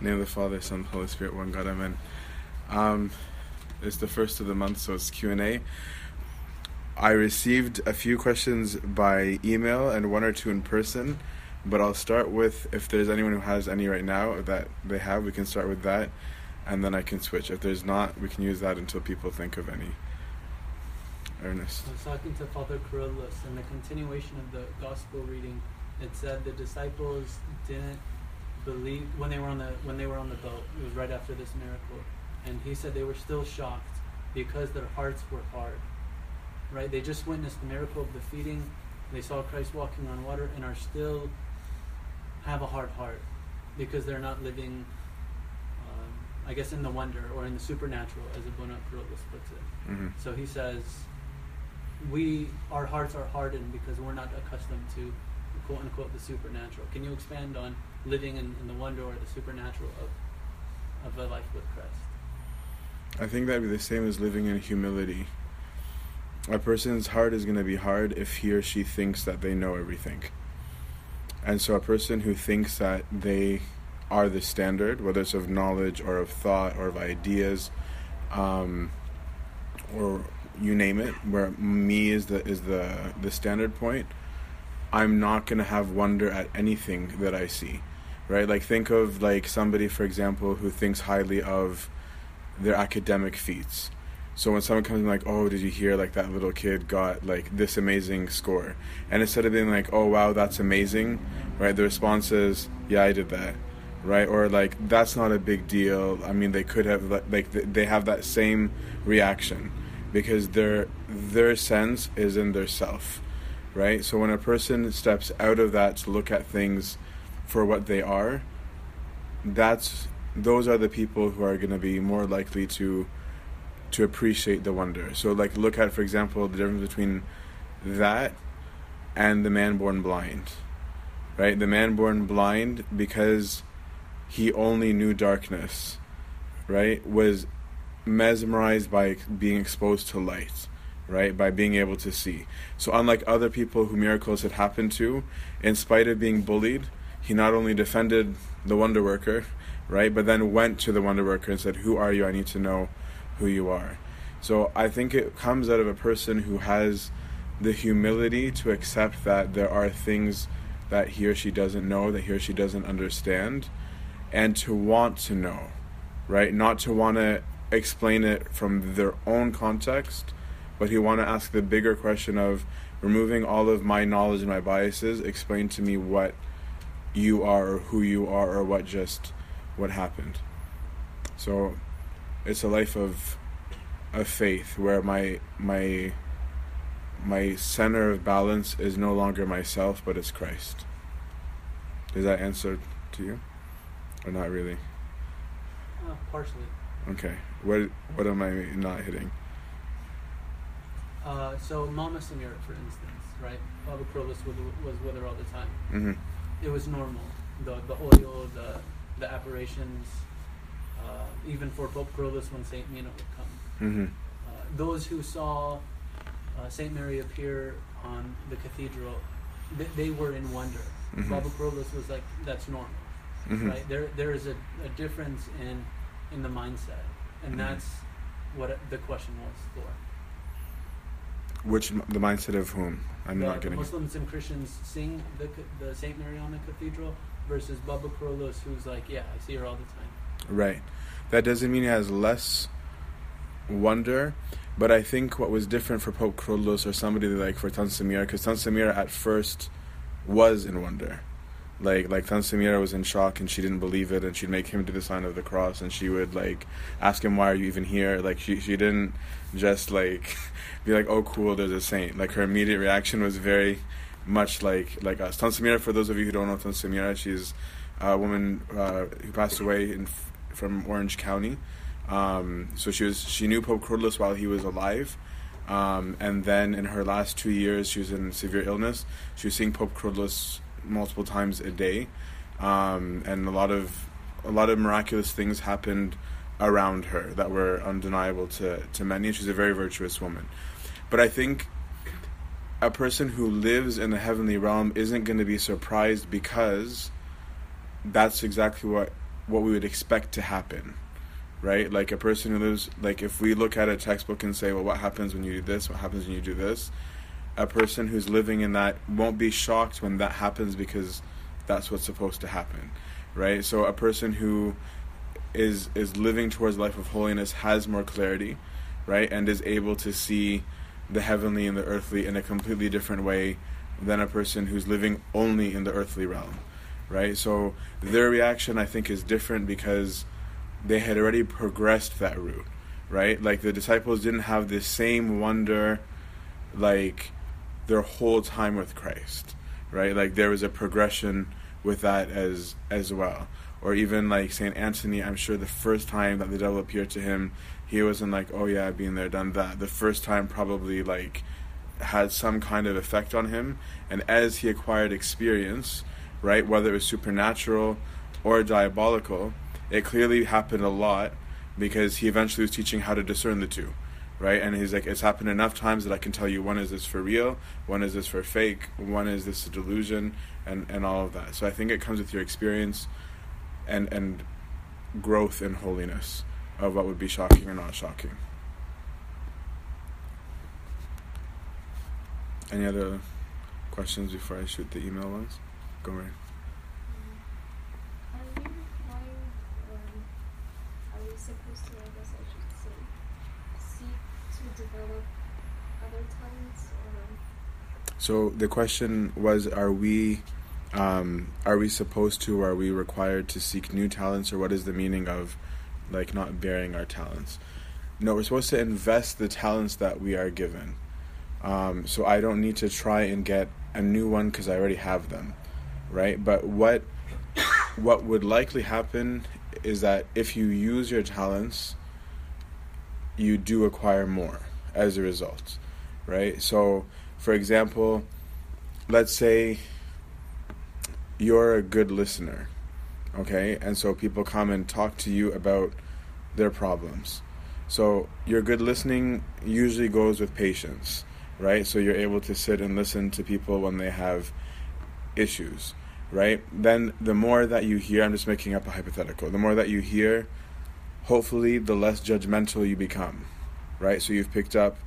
name of the Father, Son, Holy Spirit, one God, Amen. Um, it's the first of the month, so it's Q and A. I received a few questions by email and one or two in person, but I'll start with if there's anyone who has any right now that they have, we can start with that, and then I can switch. If there's not, we can use that until people think of any. Ernest. I was talking to Father Kyrillos, and the continuation of the gospel reading, it said the disciples didn't believe when they were on the when they were on the boat. It was right after this miracle, and he said they were still shocked because their hearts were hard. Right? They just witnessed the miracle of the feeding. They saw Christ walking on water, and are still have a hard heart because they're not living. Um, I guess in the wonder or in the supernatural, as Abuna Kyrillos puts it. Mm-hmm. So he says, we our hearts are hardened because we're not accustomed to quote unquote the supernatural. Can you expand on living in, in the wonder or the supernatural of of a life with Christ? I think that'd be the same as living in humility. A person's heart is going to be hard if he or she thinks that they know everything. And so, a person who thinks that they are the standard, whether it's of knowledge or of thought or of ideas, um, or you name it, where me is the is the the standard point, I'm not going to have wonder at anything that I see. Right? Like think of like somebody for example who thinks highly of their academic feats. So when someone comes in like, "Oh, did you hear like that little kid got like this amazing score?" And instead of being like, "Oh, wow, that's amazing," right? The response is, "Yeah, I did that." Right? Or like, "That's not a big deal." I mean, they could have like they have that same reaction because their their sense is in their self. Right? So when a person steps out of that to look at things for what they are, that's those are the people who are going to be more likely to to appreciate the wonder. So, like, look at, for example, the difference between that and the man born blind. Right? The man born blind, because he only knew darkness, right, was mesmerized by being exposed to light, right, by being able to see. So, unlike other people who miracles had happened to, in spite of being bullied, he not only defended the wonder worker, right, but then went to the wonder worker and said, Who are you? I need to know who you are. So I think it comes out of a person who has the humility to accept that there are things that he or she doesn't know, that he or she doesn't understand, and to want to know, right? Not to want to explain it from their own context, but he want to ask the bigger question of removing all of my knowledge and my biases, explain to me what you are or who you are or what just what happened. So it's a life of of faith where my my my center of balance is no longer myself but it's Christ. Does that answer to you? Or not really? Uh, partially. Okay. What what am I not hitting? Uh, so Mama Samira, for instance, right? Baba Kyrillos was, was with her all the time. Mm-hmm. It was normal. The the oil, the the apparitions, uh, even for Pope Kyrillos when Saint Mina would come. Mm-hmm. Uh, those who saw uh, Saint Mary appear on the cathedral, they, they were in wonder. Mhm. Baba Kyrillos was like, that's normal, Mm-hmm. right? There there is a, a difference in in the mindset, and Mhm. that's what the question was for. Which the mindset of whom? I'm the, not getting. Muslims and Christians sing the the Saint Mary on the cathedral versus Baba Kyrillos, who's like, yeah, I see her all the time. Right. That doesn't mean he has less wonder, but I think what was different for Pope Kyrillos or somebody like for Tansamira, because Tansamira at first was in wonder. Like like Tansamira was in shock and she didn't believe it and she'd make him do the sign of the cross and she would like ask him why are you even here? Like she she didn't just like be like, Oh cool, there's a saint. Like her immediate reaction was very much like like us. Tansamira, for those of you who don't know Tansamira, she's a woman uh, who passed away in from Orange County. Um, so she was she knew Pope Kyrillos while he was alive, um, and then in her last two years she was in severe illness. She was seeing Pope Kyrillos multiple times a day, um, and a lot of a lot of miraculous things happened around her that were undeniable to to many. She's a very virtuous woman, but I think a person who lives in the heavenly realm isn't going to be surprised because that's exactly what what we would expect to happen, right? Like a person who lives, like if we look at a textbook and say, well, what happens when you do this? What happens when you do this? A person who's living in that won't be shocked when that happens because that's what's supposed to happen, right? So a person who is is living towards life of holiness has more clarity, right, and is able to see the heavenly and the earthly in a completely different way than a person who's living only in the earthly realm, right? So their reaction, I think, is different because they had already progressed that route, right? Like the disciples didn't have the same wonder, like their whole time with Christ, right? Like there was a progression with that as as well. Or even like Saint Anthony, I'm sure the first time that the devil appeared to him, he wasn't like, "Oh yeah, I've been there, done that." The first time probably like had some kind of effect on him, and as he acquired experience, right, whether it was supernatural or diabolical, it clearly happened a lot because he eventually was teaching how to discern the two right? And he's like, it's happened enough times that I can tell you one is this for real, one is this for fake, one is this a delusion, and and all of that. So I think it comes with your experience, and and growth in holiness of what would be shocking or not shocking. Any other questions before I shoot the email ones? Go right. Are we required, or are we supposed to, I guess I should say, seek to develop other talents, or So the question was: Are we, um, are we supposed to? Are we required to seek new talents, or what is the meaning of, like, not bearing our talents? No, we're supposed to invest the talents that we are given. Um, so I don't need to try and get a new one because I already have them, right? But what what would likely happen is that if you use your talents, you do acquire more as a result, right? So, for example, let's say you're a good listener, okay? And so people come and talk to you about their problems. So, your good listening usually goes with patience, right? So, you're able to sit and listen to people when they have issues, right? Then, the more that you hear, I'm just making up a hypothetical, the more that you hear, hopefully, the less judgmental you become, right? So, you've picked up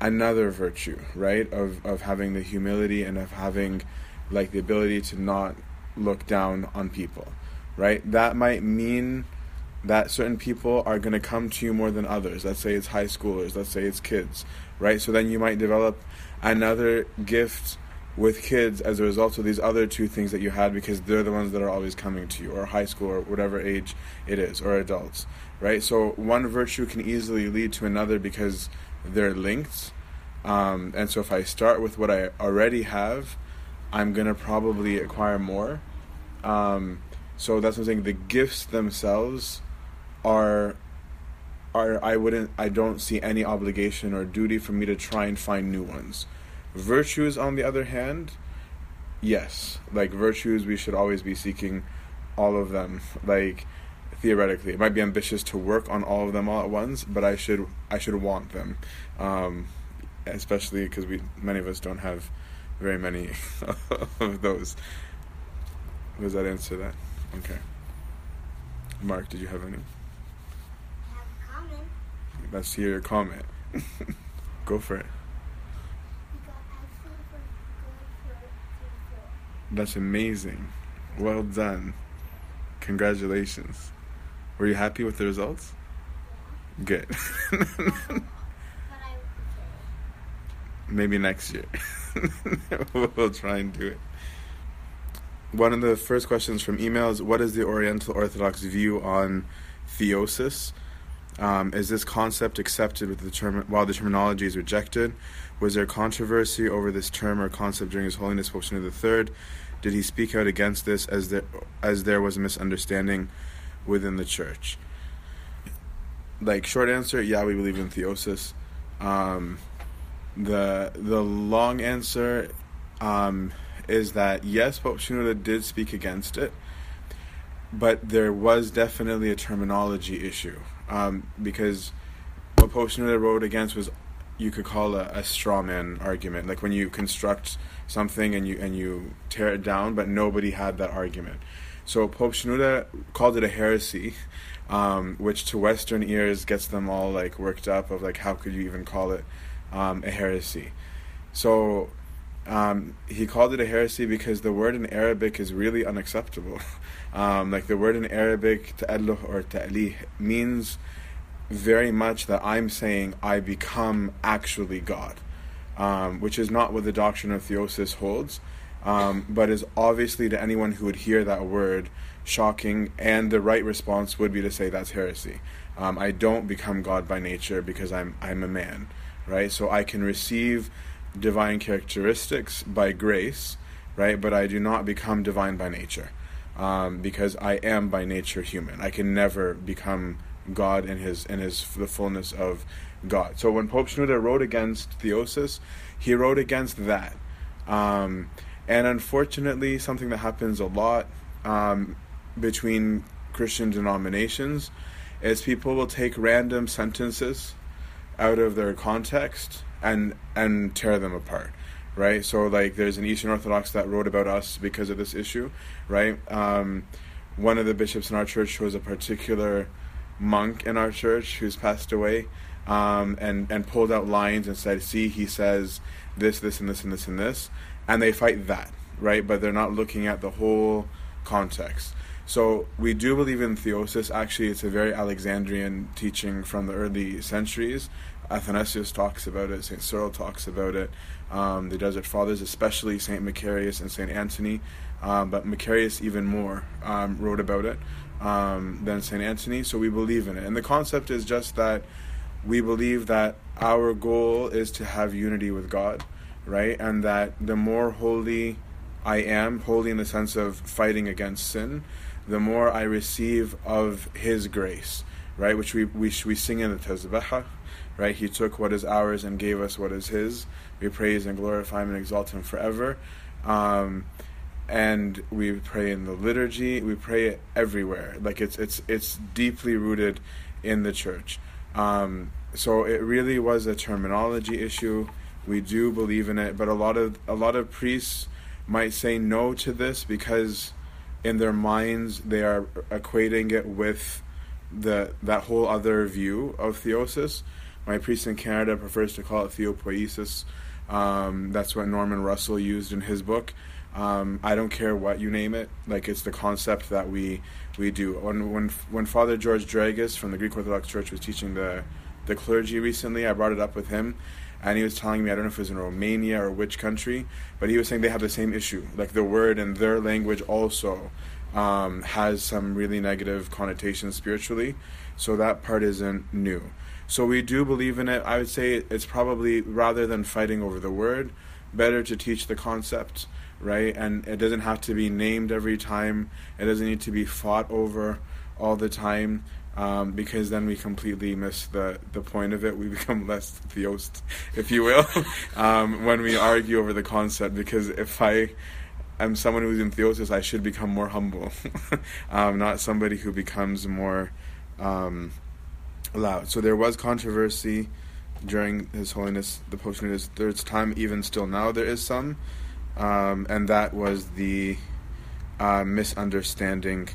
another virtue, right? Of of having the humility and of having like the ability to not look down on people, right? That might mean that certain people are going to come to you more than others. Let's say it's high schoolers, let's say it's kids, right? So then you might develop another gift with kids as a result of these other two things that you had because they're the ones that are always coming to you, or high school, or whatever age it is, or adults, right? So one virtue can easily lead to another because they're linked. Um, and so if I start with what I already have, I'm gonna probably acquire more. Um, so that's what I'm saying. The gifts themselves are are I wouldn't I don't see any obligation or duty for me to try and find new ones. Virtues, on the other hand, yes, like virtues, we should always be seeking all of them. Like theoretically, it might be ambitious to work on all of them all at once, but I should I should want them, um, especially because we many of us don't have very many of those. Does that answer that? Okay. Mark, did you have any? I have a comment. Let's hear your comment. Go for it. That's amazing. Well done. Congratulations. Were you happy with the results? Good. Maybe next year. we'll try and do it. One of the first questions from emails What is the Oriental Orthodox view on theosis? Um, is this concept accepted with the term, while the terminology is rejected? Was there controversy over this term or concept during His Holiness Pope Shenouda III? Did he speak out against this as there, as there was a misunderstanding within the church? Like short answer, yeah, we believe in theosis. Um, the the long answer um, is that yes, Pope Shenouda did speak against it, but there was definitely a terminology issue um, because what Pope Shenouda wrote against was you could call a, a straw man argument, like when you construct something and you and you tear it down, but nobody had that argument. So Pope Shenouda called it a heresy, um, which to Western ears gets them all like worked up of like how could you even call it um, a heresy? So um, he called it a heresy because the word in Arabic is really unacceptable. Um, like the word in Arabic, ta'alluh or ta'lih, means very much that I'm saying I become actually God, um, which is not what the doctrine of theosis holds, um, but is obviously to anyone who would hear that word shocking, and the right response would be to say that's heresy. Um, I don't become God by nature because I'm I'm a man, right? So I can receive divine characteristics by grace, right? But I do not become divine by nature um, because I am by nature human. I can never become God in his in his the fullness of God. So when Pope Shenouda wrote against theosis, he wrote against that. Um, and unfortunately, something that happens a lot um, between Christian denominations is people will take random sentences out of their context and and tear them apart right? So like there's an eastern orthodox that wrote about us because of this issue right? Um, one of the bishops in our church was a particular monk in our church who's passed away um, and and pulled out lines and said see he says this this and this and this and this and they fight that right but they're not looking at the whole context so we do believe in theosis. Actually, it's a very Alexandrian teaching from the early centuries. Athanasius talks about it. Saint Cyril talks about it. Um, the Desert Fathers, especially Saint Macarius and Saint Anthony, um, but Macarius even more um, wrote about it um, than Saint Anthony. So we believe in it, and the concept is just that we believe that our goal is to have unity with God, right, and that the more holy I am, holy in the sense of fighting against sin the more I receive of His grace, right? Which we we, we sing in the Tasbeha, right? He took what is ours and gave us what is His. We praise and glorify Him and exalt Him forever. Um, and we pray in the liturgy. We pray it everywhere. Like it's it's it's deeply rooted in the church. Um, so it really was a terminology issue. We do believe in it, but a lot of a lot of priests might say no to this because in their minds they are equating it with the that whole other view of theosis. My priest in Canada prefers to call it theopoiesis. Um, that's what Norman Russell used in his book. Um, I don't care what you name it. Like it's the concept that we we do. When when when Father George Dragas from the Greek Orthodox Church was teaching the the clergy recently, I brought it up with him, and he was telling me I don't know if it was in Romania or which country, but he was saying they have the same issue. Like the word in their language also um, has some really negative connotations spiritually, so that part isn't new. So we do believe in it. I would say it's probably rather than fighting over the word, better to teach the concept, right? And it doesn't have to be named every time. It doesn't need to be fought over all the time um, because then we completely miss the, the point of it. We become less theost, if you will, um, when we argue over the concept. Because if I am someone who's in theosis, I should become more humble, um, not somebody who becomes more um, loud. So there was controversy during His Holiness the Pope third time, even still now there is some, um, and that was the uh, misunderstanding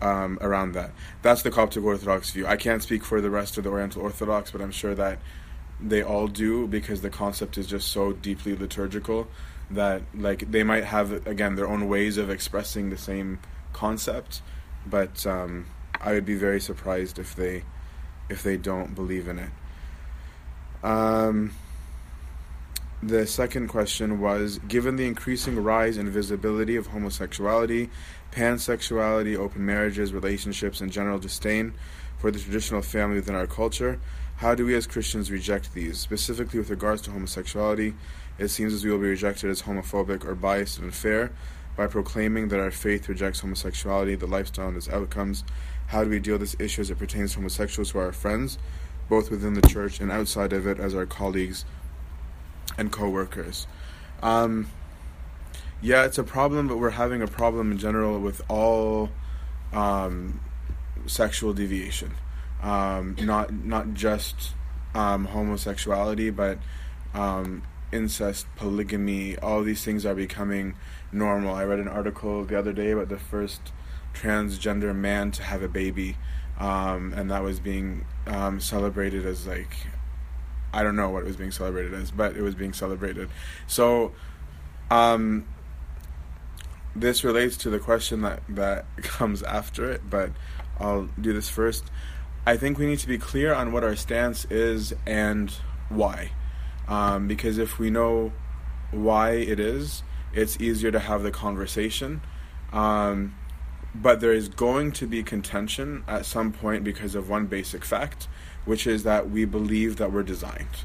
um, around that. That's the Coptic Orthodox view. I can't speak for the rest of the Oriental Orthodox, but I'm sure that they all do because the concept is just so deeply liturgical that like they might have again their own ways of expressing the same concept, but um, I would be very surprised if they if they don't believe in it. Um, the second question was Given the increasing rise in visibility of homosexuality, pansexuality, open marriages, relationships, and general disdain for the traditional family within our culture, how do we as Christians reject these? Specifically with regards to homosexuality, it seems as we will be rejected as homophobic or biased and unfair by proclaiming that our faith rejects homosexuality, the lifestyle, and its outcomes. How do we deal with this issue as it pertains to homosexuals who are our friends, both within the church and outside of it, as our colleagues and co-workers. Um, yeah, it's a problem, but we're having a problem in general with all um, sexual deviation, um, not not just um, homosexuality, but um, incest, polygamy. All these things are becoming normal. I read an article the other day about the first transgender man to have a baby, um, and that was being um, celebrated as like I don't know what it was being celebrated as, but it was being celebrated. So, um, this relates to the question that that comes after it, but I'll do this first. I think we need to be clear on what our stance is and why, um, because if we know why it is, it's easier to have the conversation. Um, but there is going to be contention at some point because of one basic fact, which is that we believe that we're designed,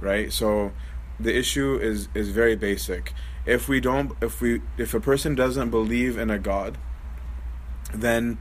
right? So the issue is is very basic. If we don't, if we, if a person doesn't believe in a God, then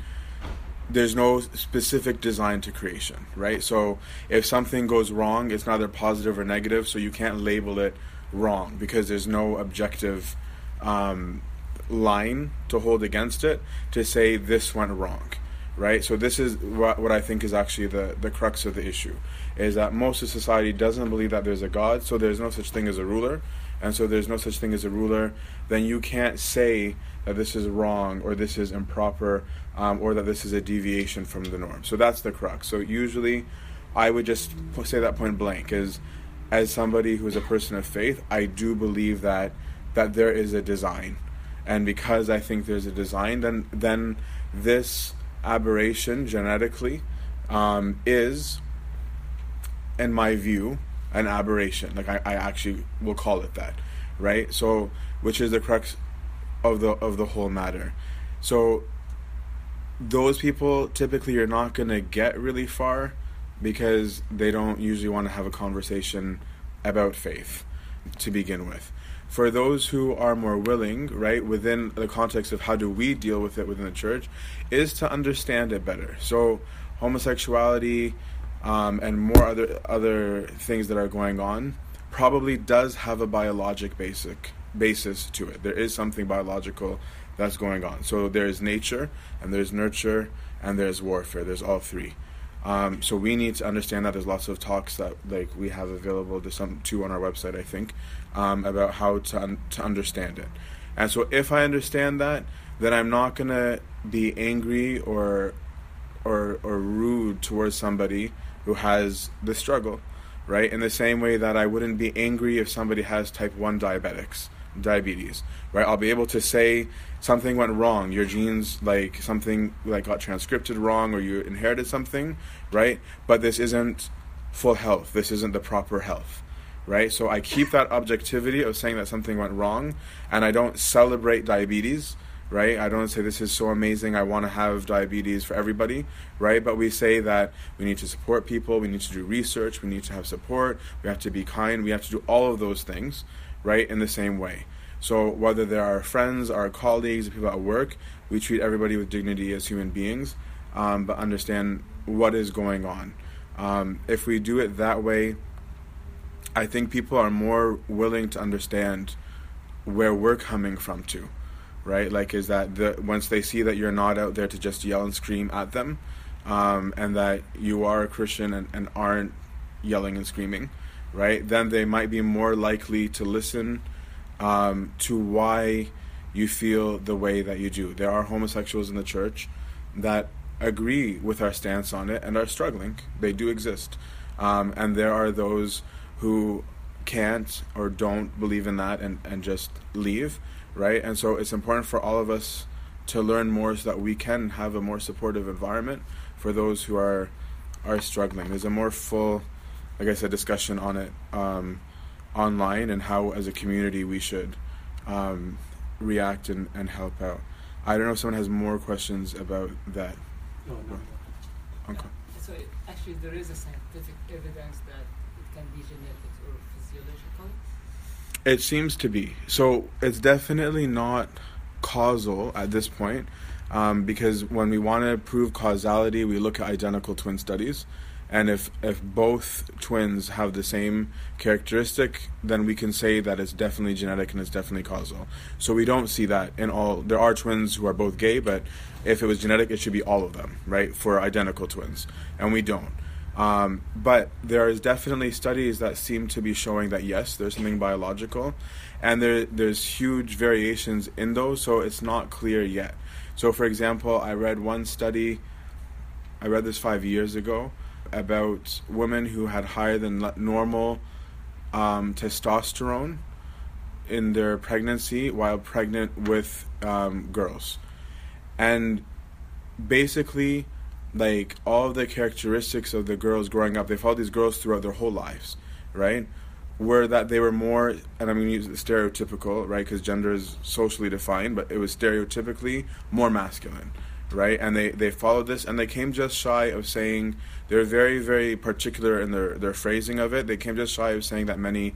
there's no specific design to creation, right? So if something goes wrong, it's neither positive or negative, so you can't label it wrong because there's no objective um, line to hold against it to say this went wrong right so this is what, what i think is actually the, the crux of the issue is that most of society doesn't believe that there's a god so there's no such thing as a ruler and so there's no such thing as a ruler then you can't say that this is wrong or this is improper um, or that this is a deviation from the norm. So that's the crux. So usually i would just say that point blank is as somebody who's a person of faith i do believe that that there is a design. And because I think there's a design, then then this aberration genetically um, is, in my view, an aberration. Like I, I actually will call it that, right? So, which is the crux of the of the whole matter. So, those people typically you're not gonna get really far because they don't usually want to have a conversation about faith to begin with for those who are more willing, right, within the context of how do we deal with it within the church, is to understand it better. So, homosexuality um, and more other other things that are going on probably does have a biologic basic basis to it. There is something biological that's going on. So there's nature and there's nurture and there's warfare. There's all three. Um, so we need to understand that there's lots of talks that like we have available to some two on our website, I think, um, about how to un- to understand it. And so if I understand that, then I'm not gonna be angry or or or rude towards somebody who has the struggle, right? In the same way that I wouldn't be angry if somebody has type one diabetics diabetes, right? I'll be able to say something went wrong, your genes like something like got transcripted wrong or you inherited something, right? But this isn't full health. This isn't the proper health, right? So I keep that objectivity of saying that something went wrong and I don't celebrate diabetes, right? I don't say this is so amazing. I want to have diabetes for everybody, right? But we say that we need to support people, we need to do research, we need to have support, we have to be kind, we have to do all of those things, right? In the same way. So whether they're our friends, our colleagues, people at work, we treat everybody with dignity as human beings, um, but understand what is going on. Um, if we do it that way, I think people are more willing to understand where we're coming from too, right? Like, is that the once they see that you're not out there to just yell and scream at them, um, and that you are a Christian and, and aren't yelling and screaming, right? Then they might be more likely to listen um, to why you feel the way that you do. There are homosexuals in the church that agree with our stance on it and are struggling. They do exist. Um, and there are those who can't or don't believe in that and, and just leave, right? And so it's important for all of us to learn more so that we can have a more supportive environment for those who are are struggling. There's a more full, like I said, discussion on it. Um, online and how, as a community, we should um, react and, and help out. I don't know if someone has more questions about that. No, no. Okay. So it, actually, there is a scientific evidence that it can be genetic or physiological. It seems to be. So it's definitely not causal at this point, um, because when we want to prove causality, we look at identical twin studies. And if if both twins have the same characteristic then we can say that it's definitely genetic and it's definitely causal. So we don't see that in all there are twins who are both gay but if it was genetic it should be all of them right for identical twins. And we don't um, but there is definitely studies that seem to be showing that yes there's something biological and there there's huge variations in those so it's not clear yet So, for example, I read one study, I read this five years ago, about women who had higher than normal um, testosterone in their pregnancy while pregnant with um, girls. And basically, like all the characteristics of the girls growing up, they followed these girls throughout their whole lives, right? Were that they were more, and I'm going to use the stereotypical, right? Because gender is socially defined, but it was stereotypically more masculine, right? And they, they followed this, and they came just shy of saying, they're very, very particular in their, their phrasing of it. They came just shy of saying that many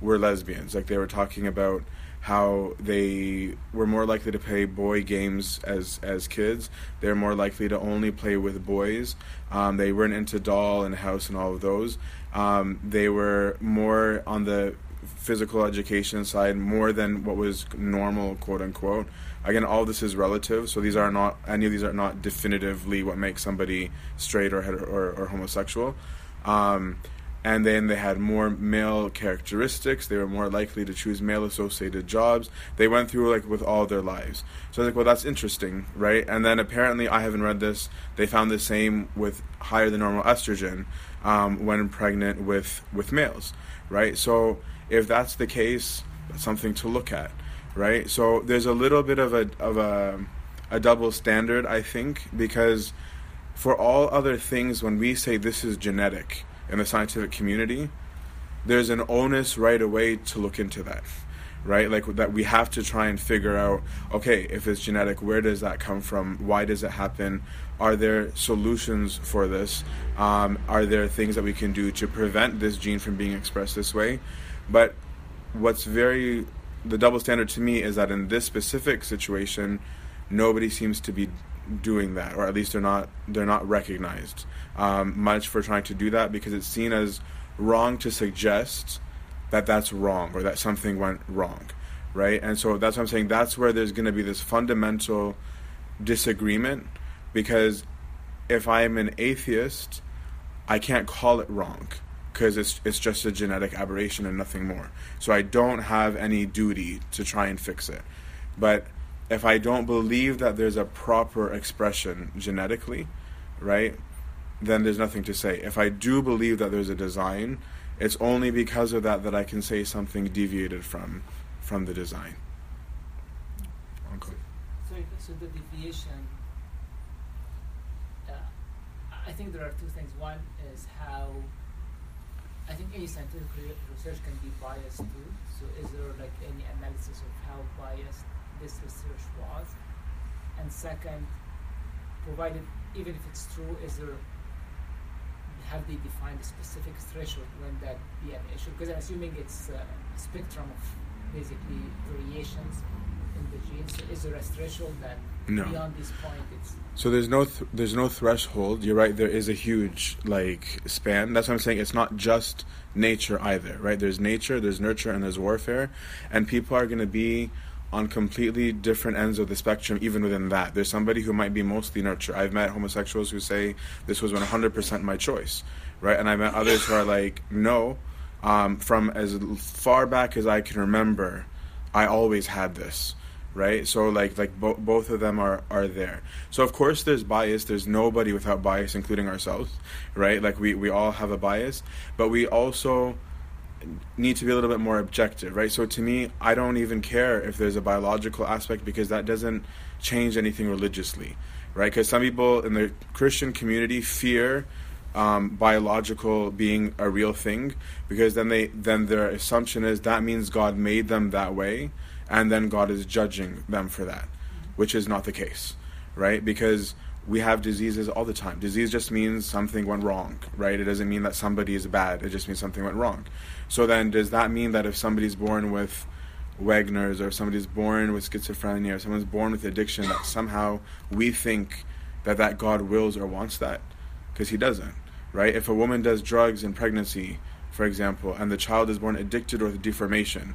were lesbians. Like they were talking about how they were more likely to play boy games as as kids. They were more likely to only play with boys. Um, they weren't into doll and house and all of those. Um, they were more on the physical education side more than what was normal, quote unquote. Again, all this is relative, so these are not any of these are not definitively what makes somebody straight or or, or homosexual. Um, and then they had more male characteristics. They were more likely to choose male associated jobs. They went through like with all their lives. So I was like, well, that's interesting, right? And then apparently, I haven't read this. They found the same with higher than normal estrogen um, when pregnant with with males, right? So if that's the case, that's something to look at, right? So there's a little bit of a of a a double standard, I think, because for all other things, when we say this is genetic in the scientific community, there's an onus right away to look into that, right? Like that we have to try and figure out, okay, if it's genetic, where does that come from? Why does it happen? Are there solutions for this? Um, are there things that we can do to prevent this gene from being expressed this way? But what's very the double standard to me is that in this specific situation, nobody seems to be doing that, or at least they're not they're not recognized um, much for trying to do that because it's seen as wrong to suggest that that's wrong or that something went wrong, right? And so that's what I'm saying. That's where there's going to be this fundamental disagreement because if I'm an atheist, I can't call it wrong because it's it's just a genetic aberration and nothing more. So I don't have any duty to try and fix it. But if I don't believe that there's a proper expression genetically, right, then there's nothing to say. If I do believe that there's a design, it's only because of that that I can say something deviated from from the design. Okay. So, so the deviation, uh, I think there are two things. One is how I think any scientific research can be biased too. So, is there like any analysis of how biased this research was? And second, provided even if it's true, is there have they defined a specific threshold when that be an issue? Because I'm assuming it's uh, a spectrum of basically variations in the genes. So is there a threshold that No. beyond this point it's So there's no th- there's no threshold. You're right. There is a huge like span. That's what I'm saying. It's not just nature either, right? There's nature, there's nurture, and there's warfare, and people are going to be on completely different ends of the spectrum even within that. There's somebody who might be mostly nurture. I've met homosexuals who say this was 100% my choice, right? And I met others who are like, no, um, from as far back as I can remember, I always had this, right? So like like bo- both of them are are there. So of course there's bias. There's nobody without bias, including ourselves, right? Like we we all have a bias, but we also need to be a little bit more objective, right? So to me, I don't even care if there's a biological aspect because that doesn't change anything religiously, right? Because some people in the Christian community fear um, biological being a real thing because then they then their assumption is that means God made them that way, and then God is judging them for that, which is not the case, right? Because we have diseases all the time. Disease just means something went wrong, right? It doesn't mean that somebody is bad. It just means something went wrong. So then, does that mean that if somebody's born with Wagner's, or somebody's born with schizophrenia, or someone's born with addiction, that somehow we think that that God wills or wants that? Because He doesn't, right? If a woman does drugs in pregnancy, for example, and the child is born addicted or with deformation,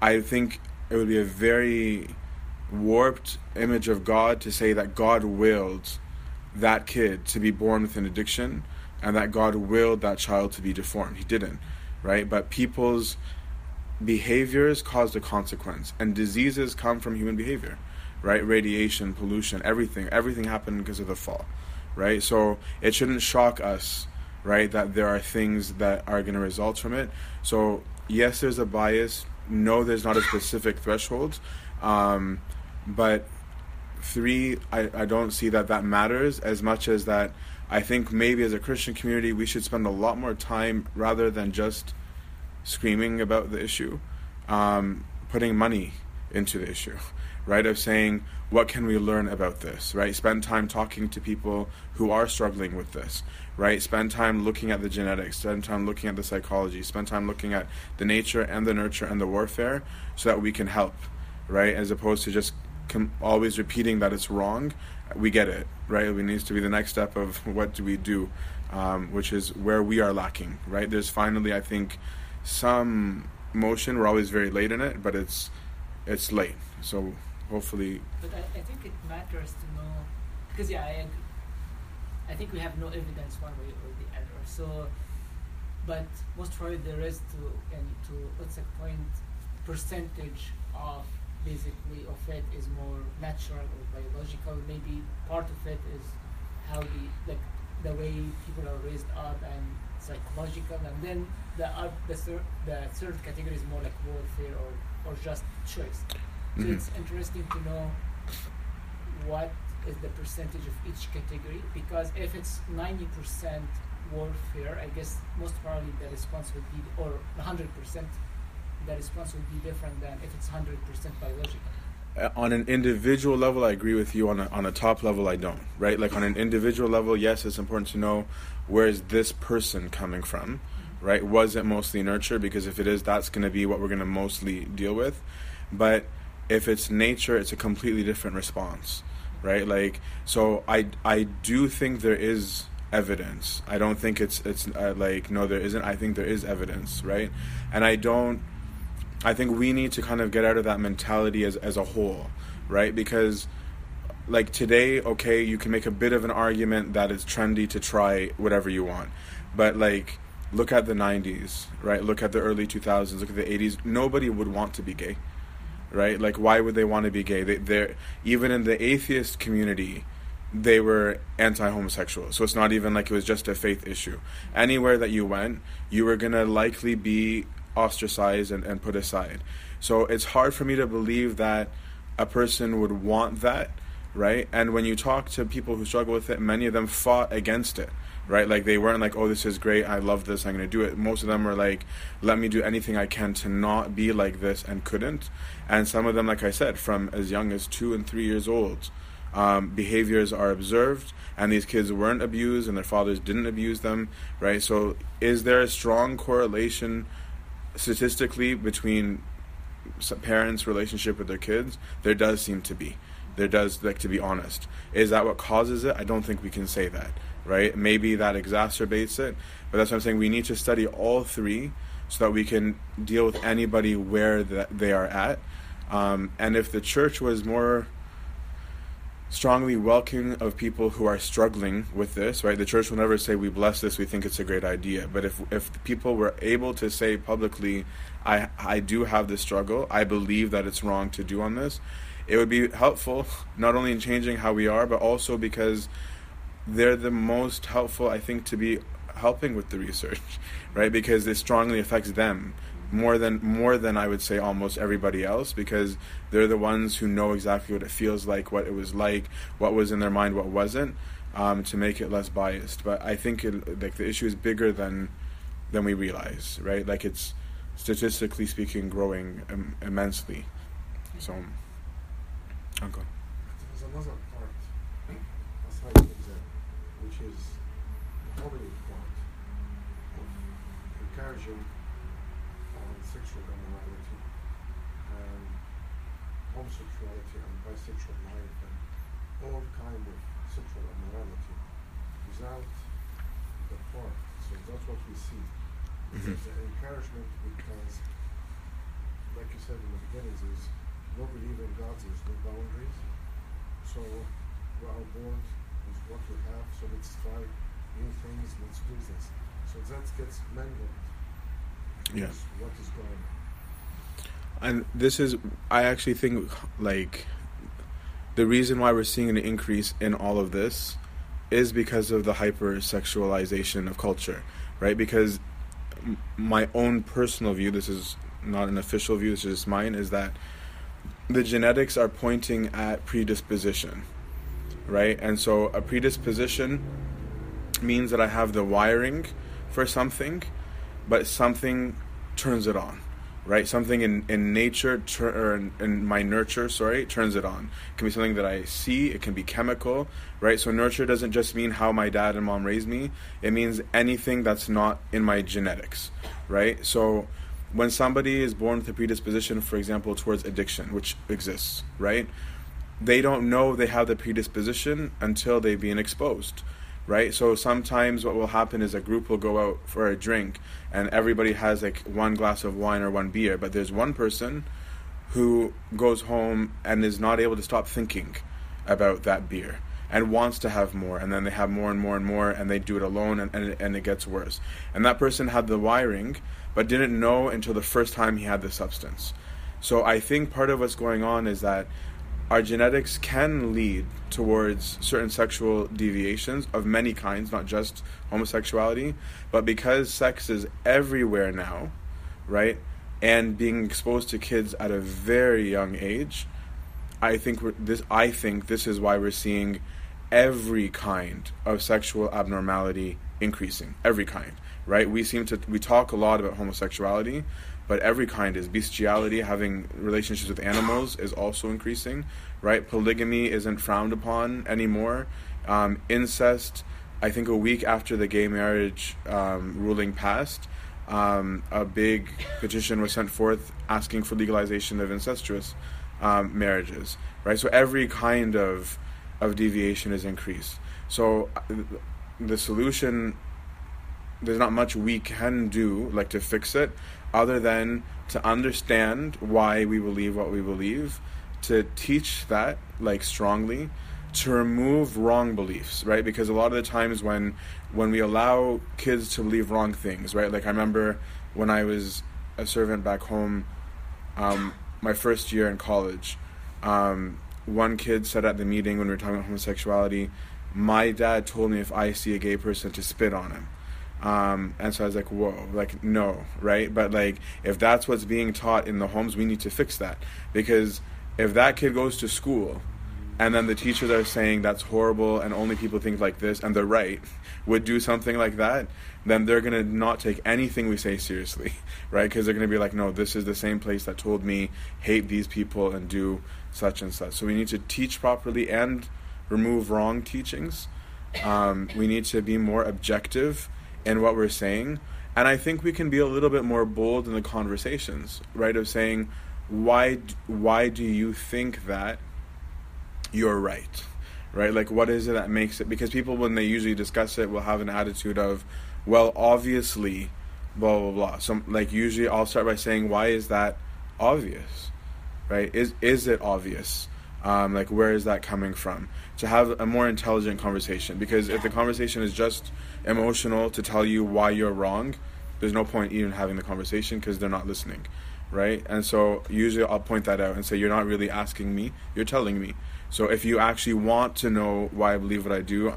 I think it would be a very warped image of God to say that God willed that kid to be born with an addiction and that God willed that child to be deformed. He didn't, right? But people's behaviors caused a consequence, and diseases come from human behavior, right? Radiation, pollution, everything, everything happened because of the fall, right? So it shouldn't shock us, right, that there are things that are going to result from it. So yes, there's a bias. No, there's not a specific threshold, um, but three, I, I don't see that that matters as much as that. I think maybe as a Christian community, we should spend a lot more time rather than just screaming about the issue, um, putting money into the issue, right? Of saying, what can we learn about this, right? Spend time talking to people who are struggling with this, right? Spend time looking at the genetics, spend time looking at the psychology, spend time looking at the nature and the nurture and the warfare so that we can help, right? As opposed to just com- always repeating that it's wrong. We get it, right? It needs to be the next step of what do we do, um, which is where we are lacking, right? There's finally, I think, some motion. We're always very late in it, but it's it's late. So hopefully, But I, I think it matters to know because yeah, I agree. I think we have no evidence one way or the other. So, but most probably there is to and to what's the point percentage of basically of it is more natural or biological. Maybe part of it is how the like the way people are raised up and psychological, and then the oth- the third the third category is more like warfare or or just choice. So Mhm. it's interesting to know what is the percentage of each category because if it's 90% warfare, I guess most probably the response would be, or 100%, the response would be different than if it's 100% biological. uh, on an individual level, I agree with you. On a, on a top level, I don't. Right? Like on an individual level, yes, it's important to know where is this person coming from. Right? Was it mostly nurture? Because if it is, that's going to be what we're going to mostly deal with. But if it's nature, it's a completely different response. Right? Like so, I I do think there is evidence. I don't think it's it's uh, like no, there isn't. I think there is evidence. Right? And I don't. I think we need to kind of get out of that mentality as, as a whole, right? Because, like today, okay, you can make a bit of an argument that it's trendy to try whatever you want. But, like, look at the 90s, right? Look at the early 2000s, look at the 80s. Nobody would want to be gay, right? Like, why would they want to be gay? They, they're, even in the atheist community, they were anti-homosexual so it's not even like it was just a faith issue anywhere that you went you were going to likely be ostracized and, and put aside. So it's hard for me to believe that a person would want that right? And when you talk to people who struggle with it many of them fought against it right? Like they weren't like oh this is great. I love this. I'm going to do it. Most of them were like let me do anything i can to not be like this and couldn't. And some of them like i said from as young as two and three years old um, behaviors are observed and these kids weren't abused and their fathers didn't abuse them right? So is there a strong correlation statistically between parents relationship with their kids there does seem to be. There does like to be honest. Is that what causes it? I don't think we can say that right? Maybe that exacerbates it but that's what i'm saying. We need to study all three so that we can deal with anybody where that they are at. Um, and if the church was more strongly welcoming of people who are struggling with this, right? The church will never say we bless this, we think it's a great idea. But if if people were able to say publicly, I I do have this struggle, I believe that it's wrong to do on this, it would be helpful not only in changing how we are, but also because they're the most helpful I think to be helping with the research, right? Because it strongly affects them more than more than I would say almost everybody else because they're the ones who know exactly what it feels like, what it was like, what was in their mind, what wasn't, um, to make it less biased. But I think it, like the issue is bigger than than we realize, right? Like it's statistically speaking growing Im- immensely. So, uncle. There's another part, which is the holy part of encouraging on sexual immorality and homosexuality and bisexual life and all kind of sexual immorality without the part. So that's what we see. It's mm-hmm. an encouragement because, like you said in the beginning, there's no belief in God, there's no boundaries. So we are born with what we have, so let's try new things, let's do this. So that gets mangled. Yeah. with What is going on? And this is i actually think like the reason why we're seeing an increase in all of this is because of the hypersexualization of culture, right? Because my own personal view, this is not an official view, this is just mine, is that the genetics are pointing at predisposition, right? And so a predisposition means that I have the wiring for something, but something turns it on, right? Something in, in nature, tur- or in, in my nurture, sorry, turns it on. It can be something that I see, it can be chemical, right? So nurture doesn't just mean how my dad and mom raised me, it means anything that's not in my genetics, right? So when somebody is born with a predisposition, for example, towards addiction, which exists, right? They don't know they have the predisposition until they've been exposed, right? So sometimes what will happen is a group will go out for a drink and everybody has like one glass of wine or one beer, but there's one person who goes home and is not able to stop thinking about that beer and wants to have more and then they have more and more and more and they do it alone and, and, and it gets worse and that person had the wiring but didn't know until the first time he had the substance so i think part of what's going on is that our genetics can lead towards certain sexual deviations of many kinds not just homosexuality but because sex is everywhere now right and being exposed to kids at a very young age I think this. I think this is why we're seeing every kind of sexual abnormality increasing. Every kind, right? We seem to we talk a lot about homosexuality, but every kind is bestiality. Having relationships with animals is also increasing, right? Polygamy isn't frowned upon anymore. Um, incest. I think a week after the gay marriage um, ruling passed, um, a big petition was sent forth asking for legalization of incestuous um, marriages, right? So every kind of of deviation is increased. So uh, the solution, there's not much we can do like to fix it, other than to understand why we believe what we believe, to teach that like strongly, to remove wrong beliefs, right? Because a lot of the times when when we allow kids to believe wrong things, right? Like I remember when I was a servant back home, um, my first year in college, um, one kid said at the meeting when we were talking about homosexuality, my dad told me if I see a gay person to spit on him. Um, and so I was like, whoa, like, no, right? But like, if that's what's being taught in the homes, we need to fix that. Because if that kid goes to school and then the teachers are saying that's horrible and only people think like this and they're right, would do something like that, then they're going to not take anything we say seriously, right? Because they're going to be like, no, this is the same place that told me hate these people and do such and such. So we need to teach properly and remove wrong teachings. Um, we need to be more objective in what we're saying. And I think we can be a little bit more bold in the conversations, right? Of saying, why, why do you think that you're right? Right? Like, what is it that makes it? Because people, when they usually discuss it, will have an attitude of, well, obviously, blah, blah, blah. So, like, usually I'll start by saying, why is that obvious? Right? Is, is it obvious? Um, like, where is that coming from? To have a more intelligent conversation. Because if the conversation is just emotional to tell you why you're wrong, there's no point even having the conversation because they're not listening. Right? And so, usually I'll point that out and say, you're not really asking me, you're telling me. So, if you actually want to know why I believe what I do,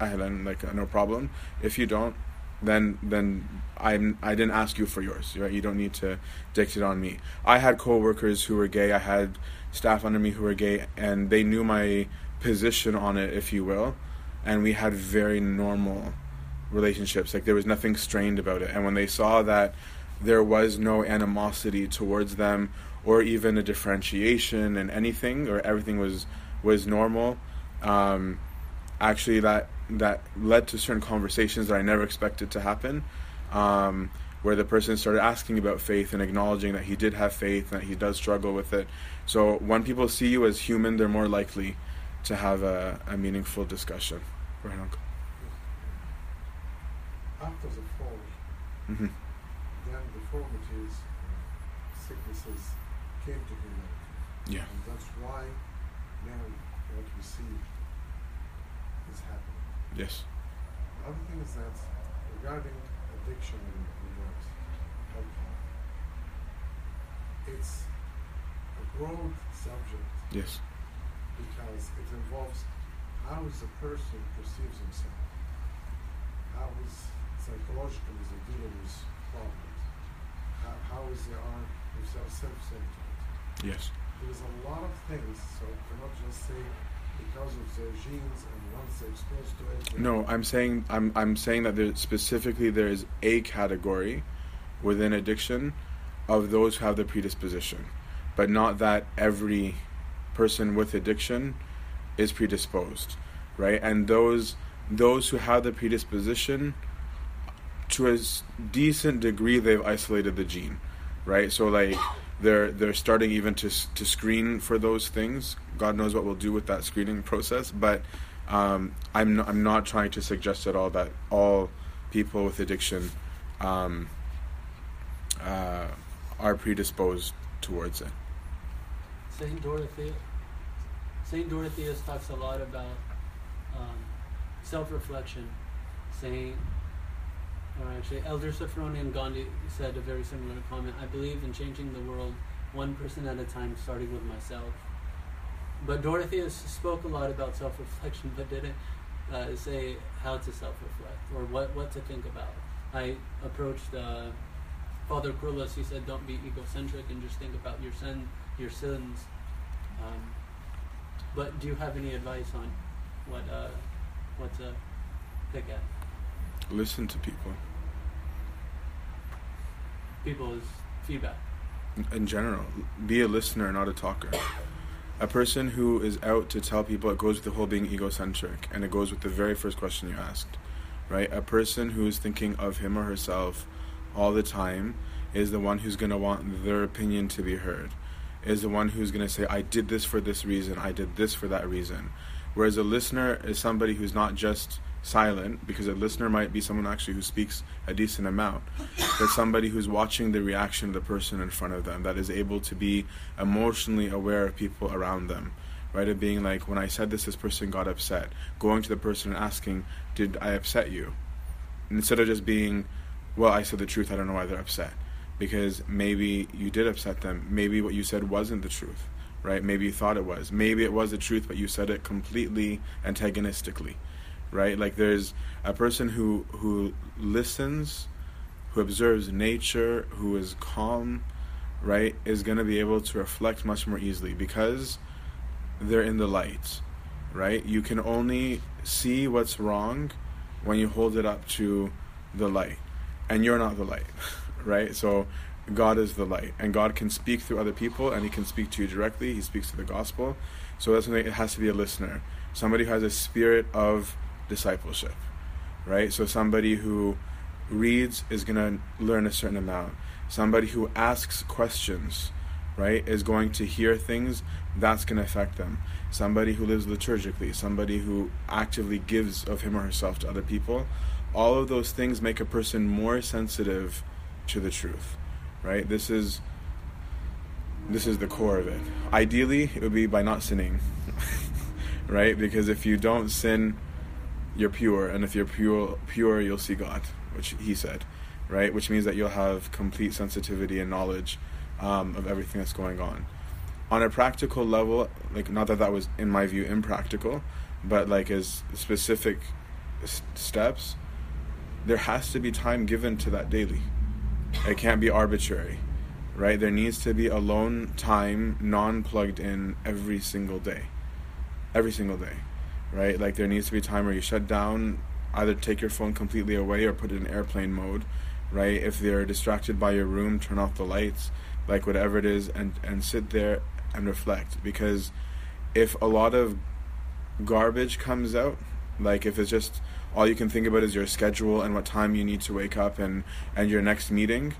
then like no problem. If you don't, then then I'm I didn't ask you for yours, right? You don't need to dictate on me. I had coworkers who were gay. I had staff under me who were gay, and they knew my position on it, if you will, and we had very normal relationships. Like there was nothing strained about it. And when they saw that there was no animosity towards them, or even a differentiation in anything, or everything was was normal, um, actually that that led to certain conversations that I never expected to happen, um, where the person started asking about faith and acknowledging that he did have faith and that he does struggle with it. So when people see you as human, they're more likely to have a, a meaningful discussion. Right, Uncle? After the fall, Mm-hmm. then deformities, sicknesses came to humanity. Yeah. And that's why now what we see is happening. Yes. The other thing is that regarding addiction and drugs, alcohol, it's a broad subject Yes. Because it involves how is a person perceives himself, how is psychologically is he dealing with problems, how, how is they are himself self-centered. Yes. There's a lot of things, so I cannot just say because of their genes and once they're exposed to it. No, I'm saying I'm I'm saying that there specifically there is a category within addiction of those who have the predisposition, but not that every person with addiction is predisposed, right? And those those who have the predisposition to a decent degree they've isolated the gene, right? So like they're they're starting even to to screen for those things. God knows what we'll do with that screening process, but um, I'm not, I'm not trying to suggest at all that all people with addiction um, uh, are predisposed towards it. Saint Dorothea. Saint Dorotheus talks a lot about um, self-reflection. Saint, or actually, Elder Sophronian Gandhi said a very similar comment. I believe in changing the world one person at a time, starting with myself. But Dorotheus spoke a lot about self-reflection, but didn't uh, say how to self-reflect or what what to think about. I approached uh, Father Kyrillos. He said, "Don't be egocentric and just think about your sin, your sins." Um, but do you have any advice on what uh, what to pick at? Listen to people People's feedback. in general. Be a listener, not a talker. A person who is out to tell people it goes with the whole being egocentric, and it goes with the very first question you asked, right? A person who is thinking of him or herself all the time is the one who's going to want their opinion to be heard, is the one who's going to say, I did this for this reason, I did this for that reason. Whereas a listener is somebody who's not just silent, because a listener might be someone actually who speaks a decent amount, but somebody who's watching the reaction of the person in front of them, that is able to be emotionally aware of people around them. Right, of being like, when I said this, this person got upset. Going to the person and asking, Did I upset you? Instead of just being, Well, I said the truth, I don't know why they're upset. Because maybe you did upset them. Maybe what you said wasn't the truth. Right? Maybe you thought it was. Maybe it was the truth, but you said it completely antagonistically right? Like there's a person who who listens, who observes nature, who is calm, right? Is going to be able to reflect much more easily because they're in the light, right? You can only see what's wrong when you hold it up to the light, and you're not the light, right? So God is the light, and God can speak through other people, and He can speak to you directly. He speaks to the gospel, so that's when it has to be a listener, somebody who has a spirit of discipleship, right? So somebody who reads is going to learn a certain amount. Somebody who asks questions, right, is going to hear things that's going to affect them. Somebody who lives liturgically, somebody who actively gives of him or herself to other people, all of those things make a person more sensitive to the truth, right? This is this is the core of it. Ideally, it would be by not sinning, right? Because if you don't sin, you're pure, and if you're pure, pure, you'll see God, which He said, right? Which means that you'll have complete sensitivity and knowledge um, of everything that's going on. On a practical level, like not that that was in my view impractical, but like as specific s- steps, there has to be time given to that daily. It can't be arbitrary, right? There needs to be alone time, non plugged in every single day. Every single day, right? Like there needs to be time where you shut down, either take your phone completely away or put it in airplane mode, right? If they're distracted by your room, turn off the lights, like whatever it is, and, and sit there and reflect. Because if a lot of garbage comes out, like if it's just all you can think about is your schedule and what time you need to wake up and, and your next meeting,